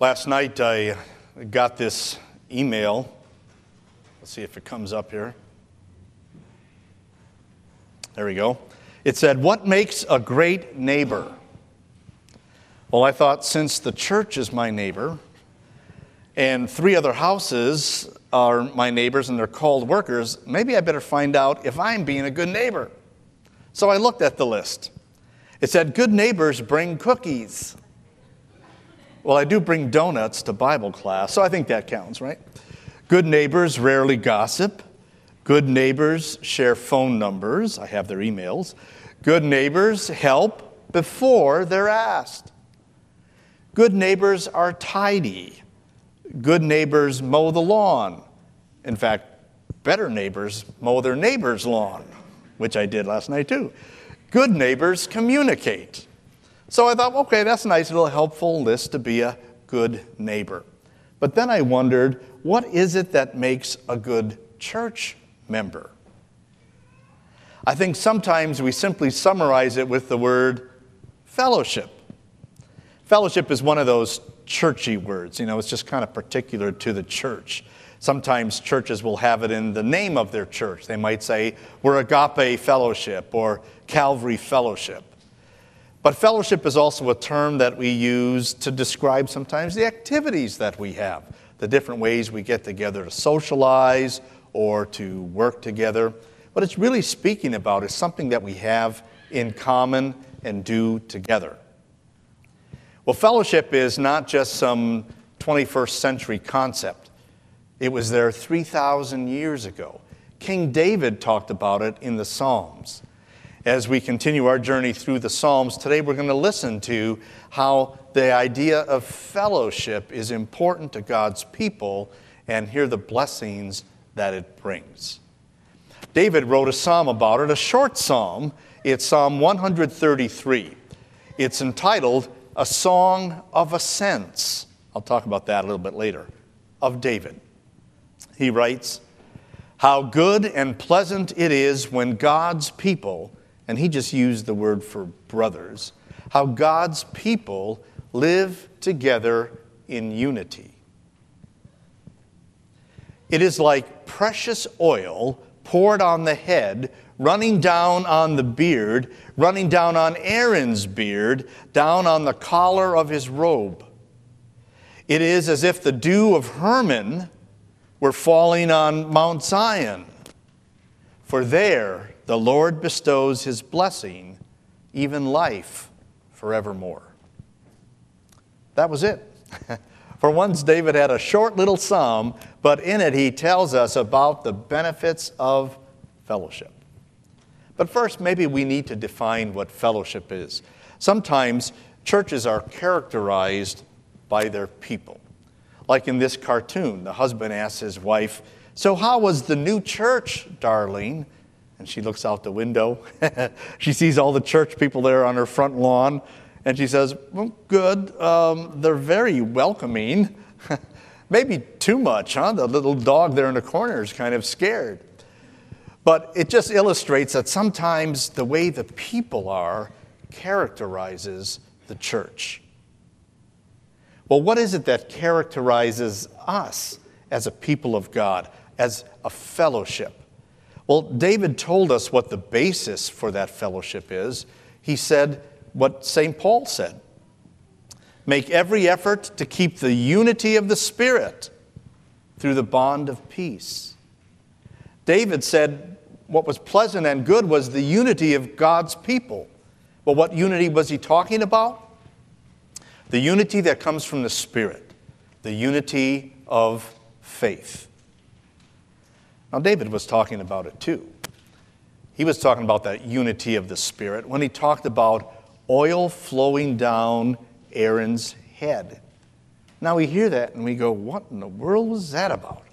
Last night I got this email. Let's see if it comes up here. There we go. It said, What makes a great neighbor? Well, I thought since the church is my neighbor and three other houses are my neighbors and they're called workers, maybe I better find out if I'm being a good neighbor. So I looked at the list. It said, Good neighbors bring cookies. Well, I do bring donuts to Bible class, so I think that counts, right? Good neighbors rarely gossip. Good neighbors share phone numbers. I have their emails. Good neighbors help before they're asked. Good neighbors are tidy. Good neighbors mow the lawn. In fact, better neighbors mow their neighbor's lawn, which I did last night too. Good neighbors communicate. So I thought, okay, that's a nice little helpful list to be a good neighbor. But then I wondered, what is it that makes a good church member? I think sometimes we simply summarize it with the word fellowship. Fellowship is one of those churchy words, you know, it's just kind of particular to the church. Sometimes churches will have it in the name of their church. They might say, We're Agape Fellowship or Calvary Fellowship. But fellowship is also a term that we use to describe sometimes the activities that we have, the different ways we get together to socialize or to work together. What it's really speaking about is something that we have in common and do together. Well, fellowship is not just some 21st century concept. It was there 3,000 years ago. King David talked about it in the Psalms. As we continue our journey through the Psalms, today we're going to listen to how the idea of fellowship is important to God's people and hear the blessings that it brings. David wrote a psalm about it, a short psalm. It's Psalm 133. It's entitled A Song of Ascents. I'll talk about that a little bit later, of David he writes, How good and pleasant it is when God's people, and he just used the word for brothers, how God's people live together in unity. It is like precious oil poured on the head, running down on the beard, running down on Aaron's beard, down on the collar of his robe. It is as if the dew of Hermon were falling on Mount Zion. For there the Lord bestows his blessing, even life forevermore. That was it. For once, David had a short little psalm, but in it he tells us about the benefits of fellowship. But first, maybe we need to define what fellowship is. Sometimes churches are characterized by their people. Like in this cartoon, the husband asks his wife, So, how was the new church, darling? And she looks out the window. she sees all the church people there on her front lawn. And she says, Well, good. Um, they're very welcoming. Maybe too much, huh? The little dog there in the corner is kind of scared. But it just illustrates that sometimes the way the people are characterizes the church. Well, what is it that characterizes us as a people of God, as a fellowship? Well, David told us what the basis for that fellowship is. He said what St. Paul said Make every effort to keep the unity of the Spirit through the bond of peace. David said what was pleasant and good was the unity of God's people. Well, what unity was he talking about? The unity that comes from the Spirit, the unity of faith. Now, David was talking about it too. He was talking about that unity of the Spirit when he talked about oil flowing down Aaron's head. Now we hear that and we go, what in the world was that about?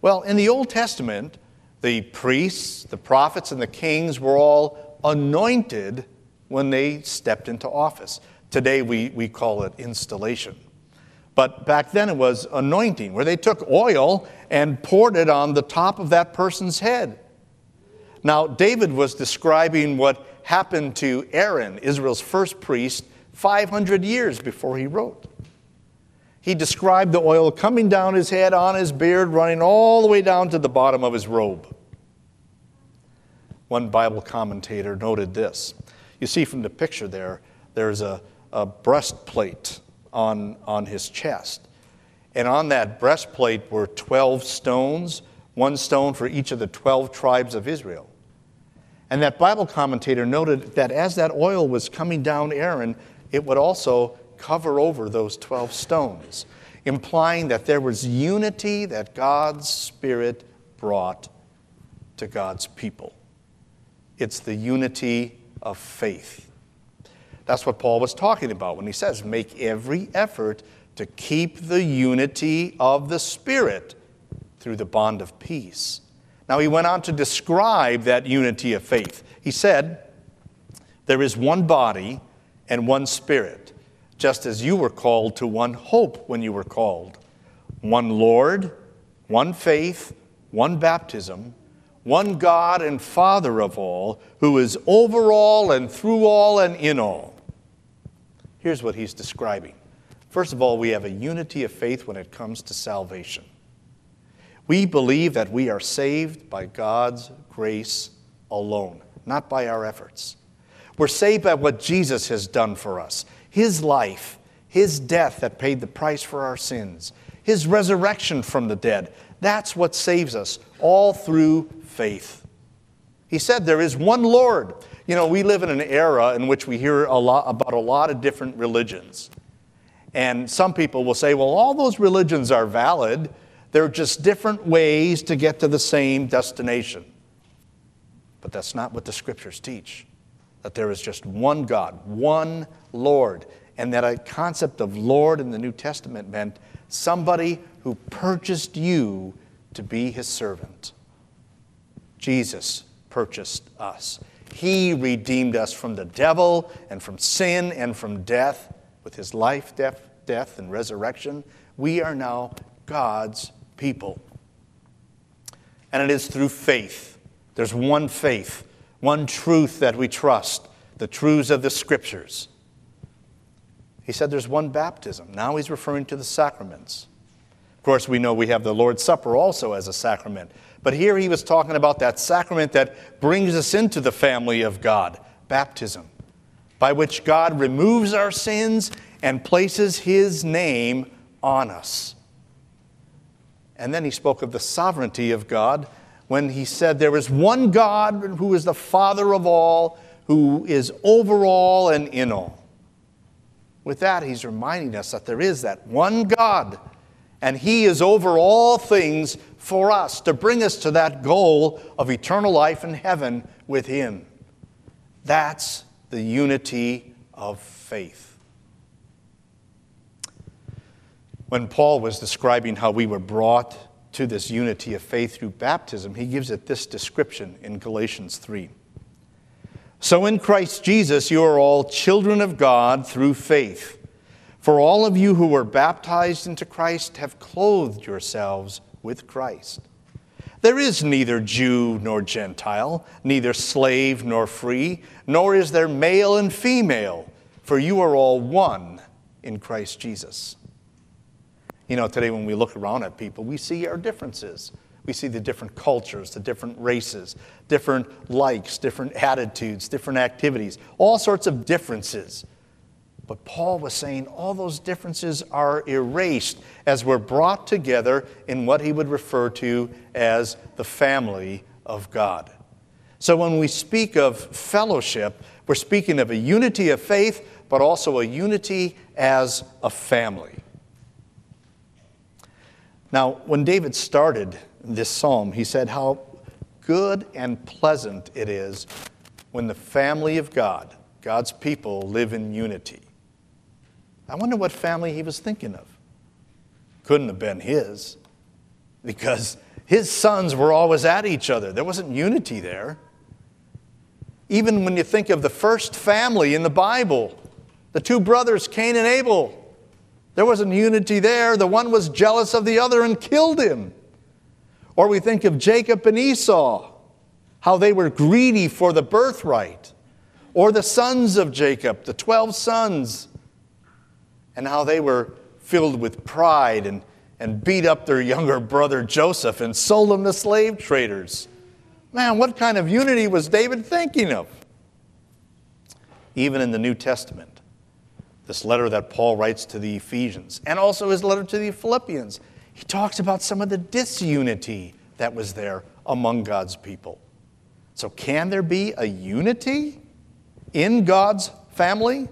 Well, in the Old Testament, the priests, the prophets, and the kings were all anointed when they stepped into office. Today we, we call it installation. But back then it was anointing, where they took oil and poured it on the top of that person's head. Now, David was describing what happened to Aaron, Israel's first priest, 500 years before he wrote. He described the oil coming down his head, on his beard, running all the way down to the bottom of his robe. One Bible commentator noted this. You see from the picture there, there's a, a breastplate on, on his chest. And on that breastplate were 12 stones, one stone for each of the 12 tribes of Israel. And that Bible commentator noted that as that oil was coming down Aaron, it would also cover over those 12 stones, implying that there was unity that God's Spirit brought to God's people. It's the unity of faith. That's what Paul was talking about when he says, make every effort to keep the unity of the Spirit through the bond of peace. Now, he went on to describe that unity of faith. He said, There is one body and one Spirit just as you were called to one hope when you were called one Lord, one faith, one baptism, one God and Father of all, who is over all and through all and in all. Here's what he's describing. First of all, we have a unity of faith when it comes to salvation. We believe that we are saved by God's grace alone, not by our efforts. We're saved by what Jesus has done for us. His life, His death that paid the price for our sins, His resurrection from the dead. That's what saves us, all through faith. He said there is one Lord. You know, we live in an era in which we hear a lot about a lot of different religions. And some people will say, well, all those religions are valid. They're just different ways to get to the same destination. But that's not what the scriptures teach that there is just one God, one Lord, and that a concept of Lord in the New Testament meant somebody who purchased you to be his servant. Jesus purchased us. He redeemed us from the devil and from sin and from death with his life, death, death and resurrection. We are now God's people. And it is through faith. There's one faith one truth that we trust, the truths of the scriptures. He said there's one baptism. Now he's referring to the sacraments. Of course, we know we have the Lord's Supper also as a sacrament. But here he was talking about that sacrament that brings us into the family of God baptism, by which God removes our sins and places his name on us. And then he spoke of the sovereignty of God when he said, There is one God who is the Father of all, who is over all and in all. With that, he's reminding us that there is that one God, and he is over all things for us to bring us to that goal of eternal life in heaven with him. That's the unity of faith. When Paul was describing how we were brought to this unity of faith through baptism, he gives it this description in Galatians 3. So in Christ Jesus, you are all children of God through faith. For all of you who were baptized into Christ have clothed yourselves with Christ. There is neither Jew nor Gentile, neither slave nor free, nor is there male and female, for you are all one in Christ Jesus. You know, today when we look around at people, we see our differences. We see the different cultures, the different races, different likes, different attitudes, different activities, all sorts of differences. But Paul was saying all those differences are erased as we're brought together in what he would refer to as the family of God. So when we speak of fellowship, we're speaking of a unity of faith, but also a unity as a family. Now, when David started this psalm, he said how good and pleasant it is when the family of God, God's people, live in unity. I wonder what family he was thinking of. Couldn't have been his, because his sons were always at each other. There wasn't unity there. Even when you think of the first family in the Bible, the two brothers, Cain and Abel, there wasn't unity there. The one was jealous of the other and killed him. Or we think of Jacob and Esau, how they were greedy for the birthright. Or the sons of Jacob, the 12 sons, and how they were filled with pride and, and beat up their younger brother Joseph and sold him to slave traders. Man, what kind of unity was David thinking of? Even in the New Testament, this letter that Paul writes to the Ephesians, and also his letter to the Philippians, he talks about some of the disunity that was there among God's people. So, can there be a unity in God's family?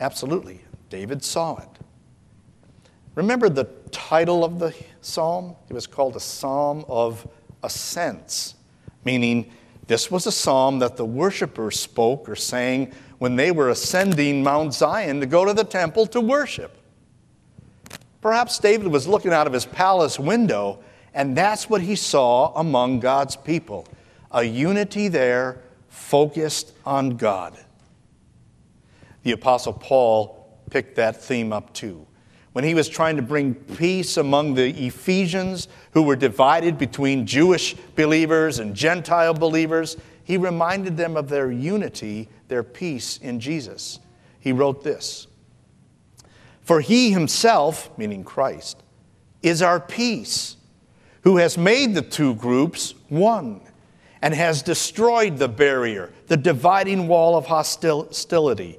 Absolutely. David saw it. Remember the title of the psalm? It was called a psalm of ascents, meaning this was a psalm that the worshipers spoke or sang when they were ascending Mount Zion to go to the temple to worship. Perhaps David was looking out of his palace window, and that's what he saw among God's people a unity there focused on God. The Apostle Paul picked that theme up too. When he was trying to bring peace among the Ephesians who were divided between Jewish believers and Gentile believers, he reminded them of their unity, their peace in Jesus. He wrote this For he himself, meaning Christ, is our peace, who has made the two groups one and has destroyed the barrier, the dividing wall of hostility,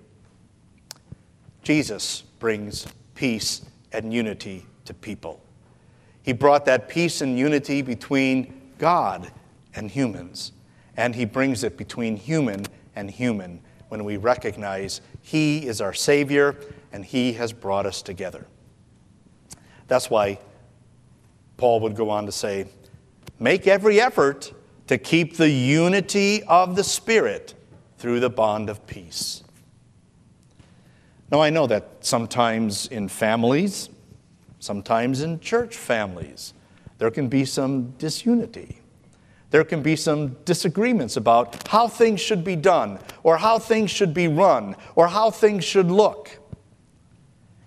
Jesus brings peace and unity to people. He brought that peace and unity between God and humans, and He brings it between human and human when we recognize He is our Savior and He has brought us together. That's why Paul would go on to say, Make every effort to keep the unity of the Spirit through the bond of peace. Now, I know that sometimes in families, sometimes in church families, there can be some disunity. There can be some disagreements about how things should be done, or how things should be run, or how things should look.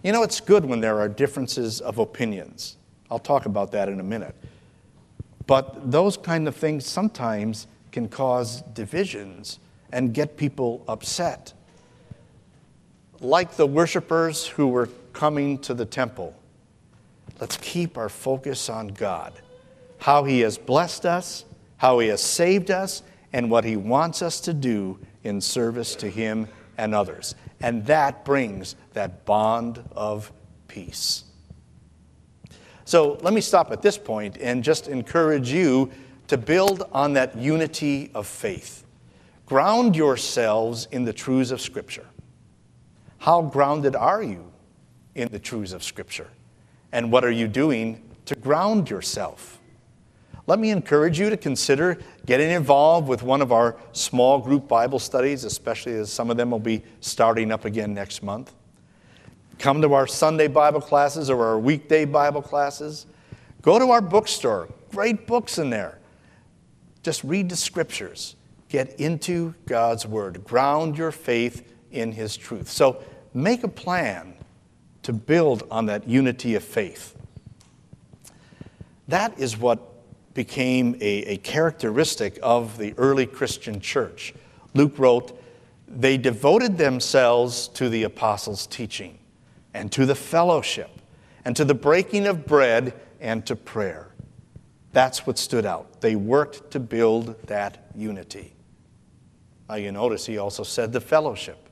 You know, it's good when there are differences of opinions. I'll talk about that in a minute. But those kind of things sometimes can cause divisions and get people upset. Like the worshipers who were coming to the temple, let's keep our focus on God, how He has blessed us, how He has saved us, and what He wants us to do in service to Him and others. And that brings that bond of peace. So let me stop at this point and just encourage you to build on that unity of faith. Ground yourselves in the truths of Scripture. How grounded are you in the truths of Scripture? And what are you doing to ground yourself? Let me encourage you to consider getting involved with one of our small group Bible studies, especially as some of them will be starting up again next month. Come to our Sunday Bible classes or our weekday Bible classes. Go to our bookstore, great books in there. Just read the scriptures. Get into God's Word. Ground your faith in His truth. So make a plan to build on that unity of faith. That is what became a, a characteristic of the early Christian church. Luke wrote, They devoted themselves to the apostles' teaching and to the fellowship and to the breaking of bread and to prayer. That's what stood out. They worked to build that unity. Now, you notice he also said the fellowship.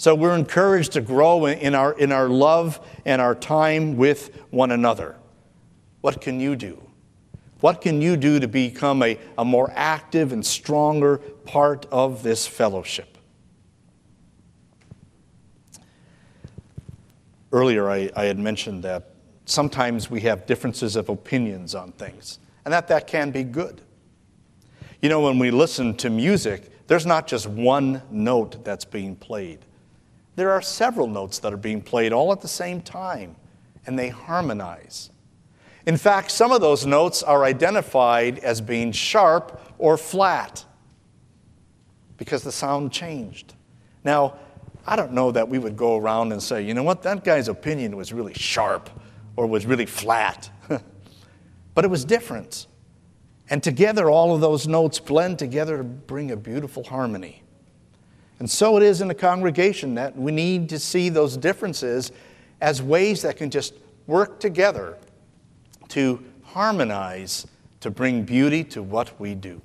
So we're encouraged to grow in our, in our love and our time with one another. What can you do? What can you do to become a, a more active and stronger part of this fellowship? Earlier, I, I had mentioned that sometimes we have differences of opinions on things, and that that can be good. You know, when we listen to music, there's not just one note that's being played. There are several notes that are being played all at the same time, and they harmonize. In fact, some of those notes are identified as being sharp or flat because the sound changed. Now, I don't know that we would go around and say, you know what, that guy's opinion was really sharp or was really flat. but it was different. And together, all of those notes blend together to bring a beautiful harmony. And so it is in the congregation that we need to see those differences as ways that can just work together to harmonize, to bring beauty to what we do.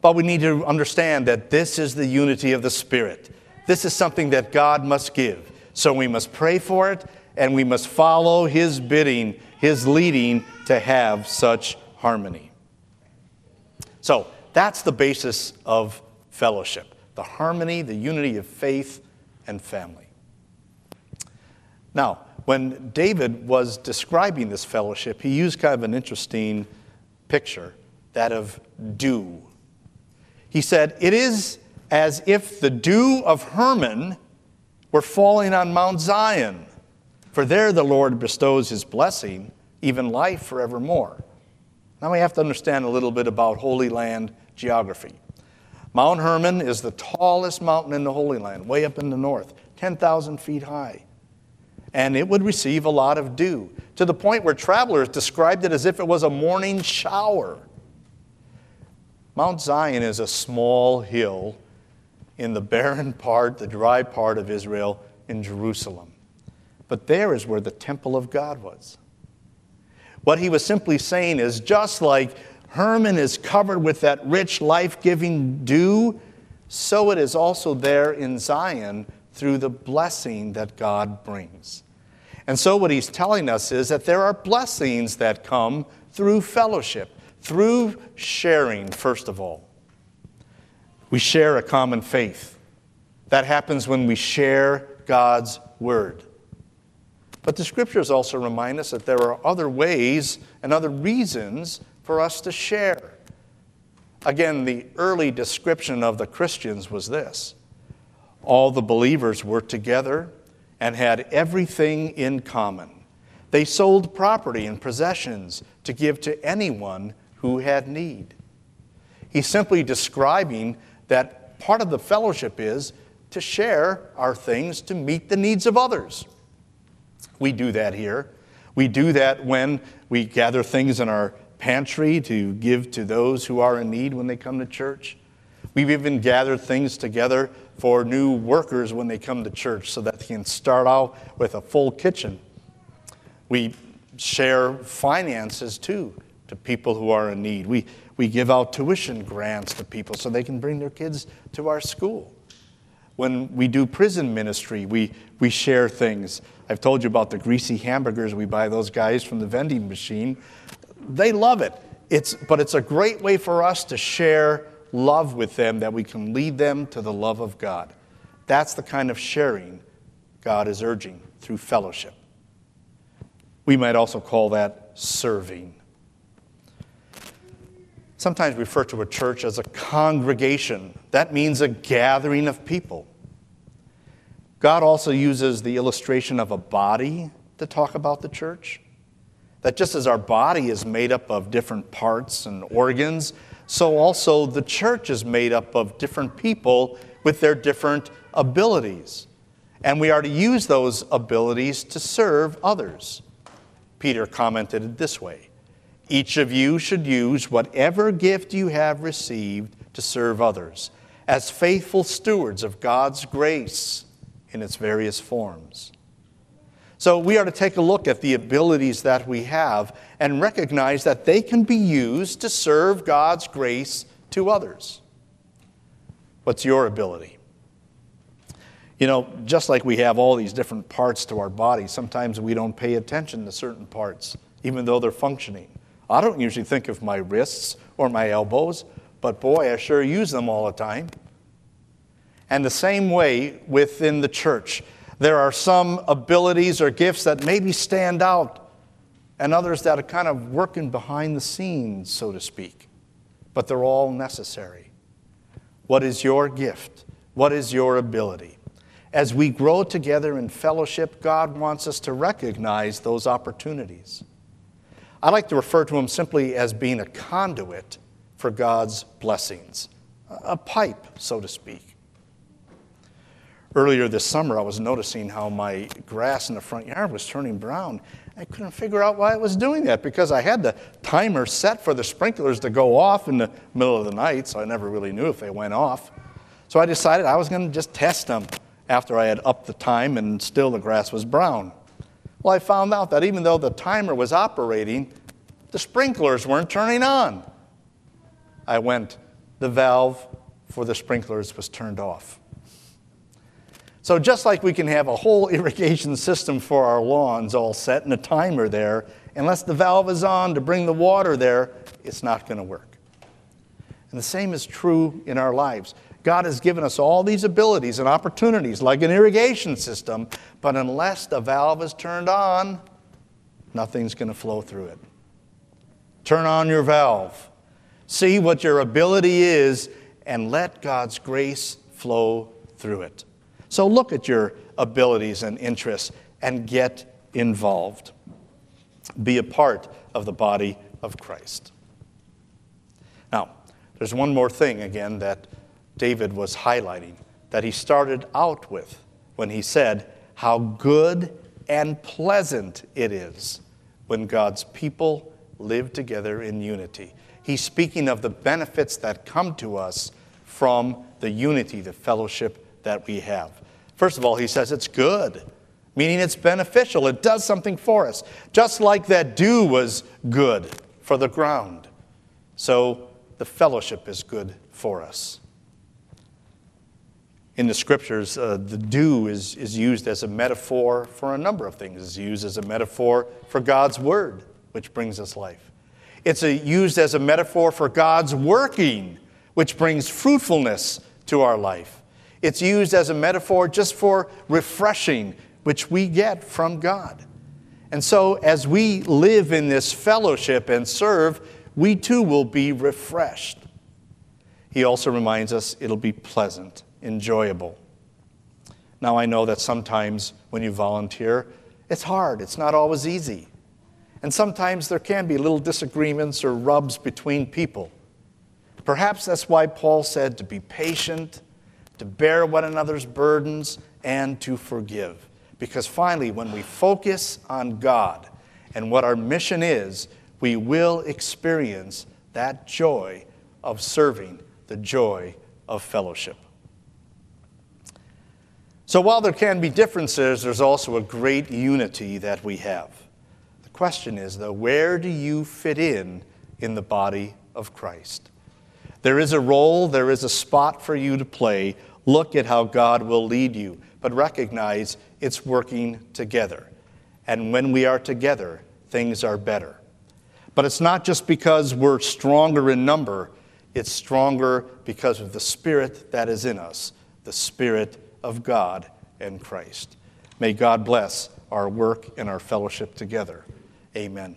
But we need to understand that this is the unity of the Spirit. This is something that God must give. So we must pray for it and we must follow His bidding, His leading to have such harmony. So that's the basis of fellowship the harmony, the unity of faith and family. Now, when David was describing this fellowship, he used kind of an interesting picture that of dew. He said, It is as if the dew of Hermon were falling on Mount Zion, for there the Lord bestows his blessing, even life forevermore. Now we have to understand a little bit about Holy Land geography. Mount Hermon is the tallest mountain in the Holy Land, way up in the north, 10,000 feet high. And it would receive a lot of dew, to the point where travelers described it as if it was a morning shower. Mount Zion is a small hill in the barren part, the dry part of Israel in Jerusalem. But there is where the temple of God was. What he was simply saying is just like Hermon is covered with that rich, life giving dew, so it is also there in Zion through the blessing that God brings. And so, what he's telling us is that there are blessings that come through fellowship through sharing, first of all. We share a common faith. That happens when we share God's word. But the scriptures also remind us that there are other ways and other reasons for us to share. Again, the early description of the Christians was this all the believers were together and had everything in common. They sold property and possessions to give to anyone who had need. He's simply describing that part of the fellowship is to share our things to meet the needs of others. We do that here. We do that when we gather things in our pantry to give to those who are in need when they come to church. We've even gathered things together for new workers when they come to church so that they can start out with a full kitchen. We share finances too to people who are in need. We, we give out tuition grants to people so they can bring their kids to our school. When we do prison ministry, we, we share things. I've told you about the greasy hamburgers we buy those guys from the vending machine. They love it. It's, but it's a great way for us to share love with them that we can lead them to the love of God. That's the kind of sharing God is urging through fellowship. We might also call that serving sometimes refer to a church as a congregation. That means a gathering of people. God also uses the illustration of a body to talk about the church. That just as our body is made up of different parts and organs, so also the church is made up of different people with their different abilities. And we are to use those abilities to serve others. Peter commented it this way each of you should use whatever gift you have received to serve others as faithful stewards of God's grace in its various forms. So, we are to take a look at the abilities that we have and recognize that they can be used to serve God's grace to others. What's your ability? You know, just like we have all these different parts to our body, sometimes we don't pay attention to certain parts, even though they're functioning. I don't usually think of my wrists or my elbows, but boy, I sure use them all the time. And the same way within the church, there are some abilities or gifts that maybe stand out, and others that are kind of working behind the scenes, so to speak. But they're all necessary. What is your gift? What is your ability? As we grow together in fellowship, God wants us to recognize those opportunities. I like to refer to them simply as being a conduit for God's blessings, a pipe, so to speak. Earlier this summer, I was noticing how my grass in the front yard was turning brown. I couldn't figure out why it was doing that because I had the timer set for the sprinklers to go off in the middle of the night, so I never really knew if they went off. So I decided I was going to just test them after I had upped the time and still the grass was brown. Well, I found out that even though the timer was operating, the sprinklers weren't turning on. I went, the valve for the sprinklers was turned off. So, just like we can have a whole irrigation system for our lawns all set and a timer there, unless the valve is on to bring the water there, it's not going to work. And the same is true in our lives. God has given us all these abilities and opportunities, like an irrigation system, but unless the valve is turned on, nothing's going to flow through it. Turn on your valve. See what your ability is, and let God's grace flow through it. So look at your abilities and interests and get involved. Be a part of the body of Christ. Now, there's one more thing again that David was highlighting that he started out with when he said, How good and pleasant it is when God's people live together in unity. He's speaking of the benefits that come to us from the unity, the fellowship that we have. First of all, he says it's good, meaning it's beneficial. It does something for us, just like that dew was good for the ground. So the fellowship is good for us. In the scriptures, uh, the dew is, is used as a metaphor for a number of things. It's used as a metaphor for God's word, which brings us life. It's a, used as a metaphor for God's working, which brings fruitfulness to our life. It's used as a metaphor just for refreshing, which we get from God. And so, as we live in this fellowship and serve, we too will be refreshed. He also reminds us it'll be pleasant, enjoyable. Now, I know that sometimes when you volunteer, it's hard, it's not always easy. And sometimes there can be little disagreements or rubs between people. Perhaps that's why Paul said to be patient to bear one another's burdens, and to forgive. Because finally, when we focus on God and what our mission is, we will experience that joy of serving, the joy of fellowship. So while there can be differences, there's also a great unity that we have. The question is, though, where do you fit in in the body of Christ? There is a role, there is a spot for you to play, Look at how God will lead you, but recognize it's working together. And when we are together, things are better. But it's not just because we're stronger in number, it's stronger because of the Spirit that is in us, the Spirit of God and Christ. May God bless our work and our fellowship together. Amen.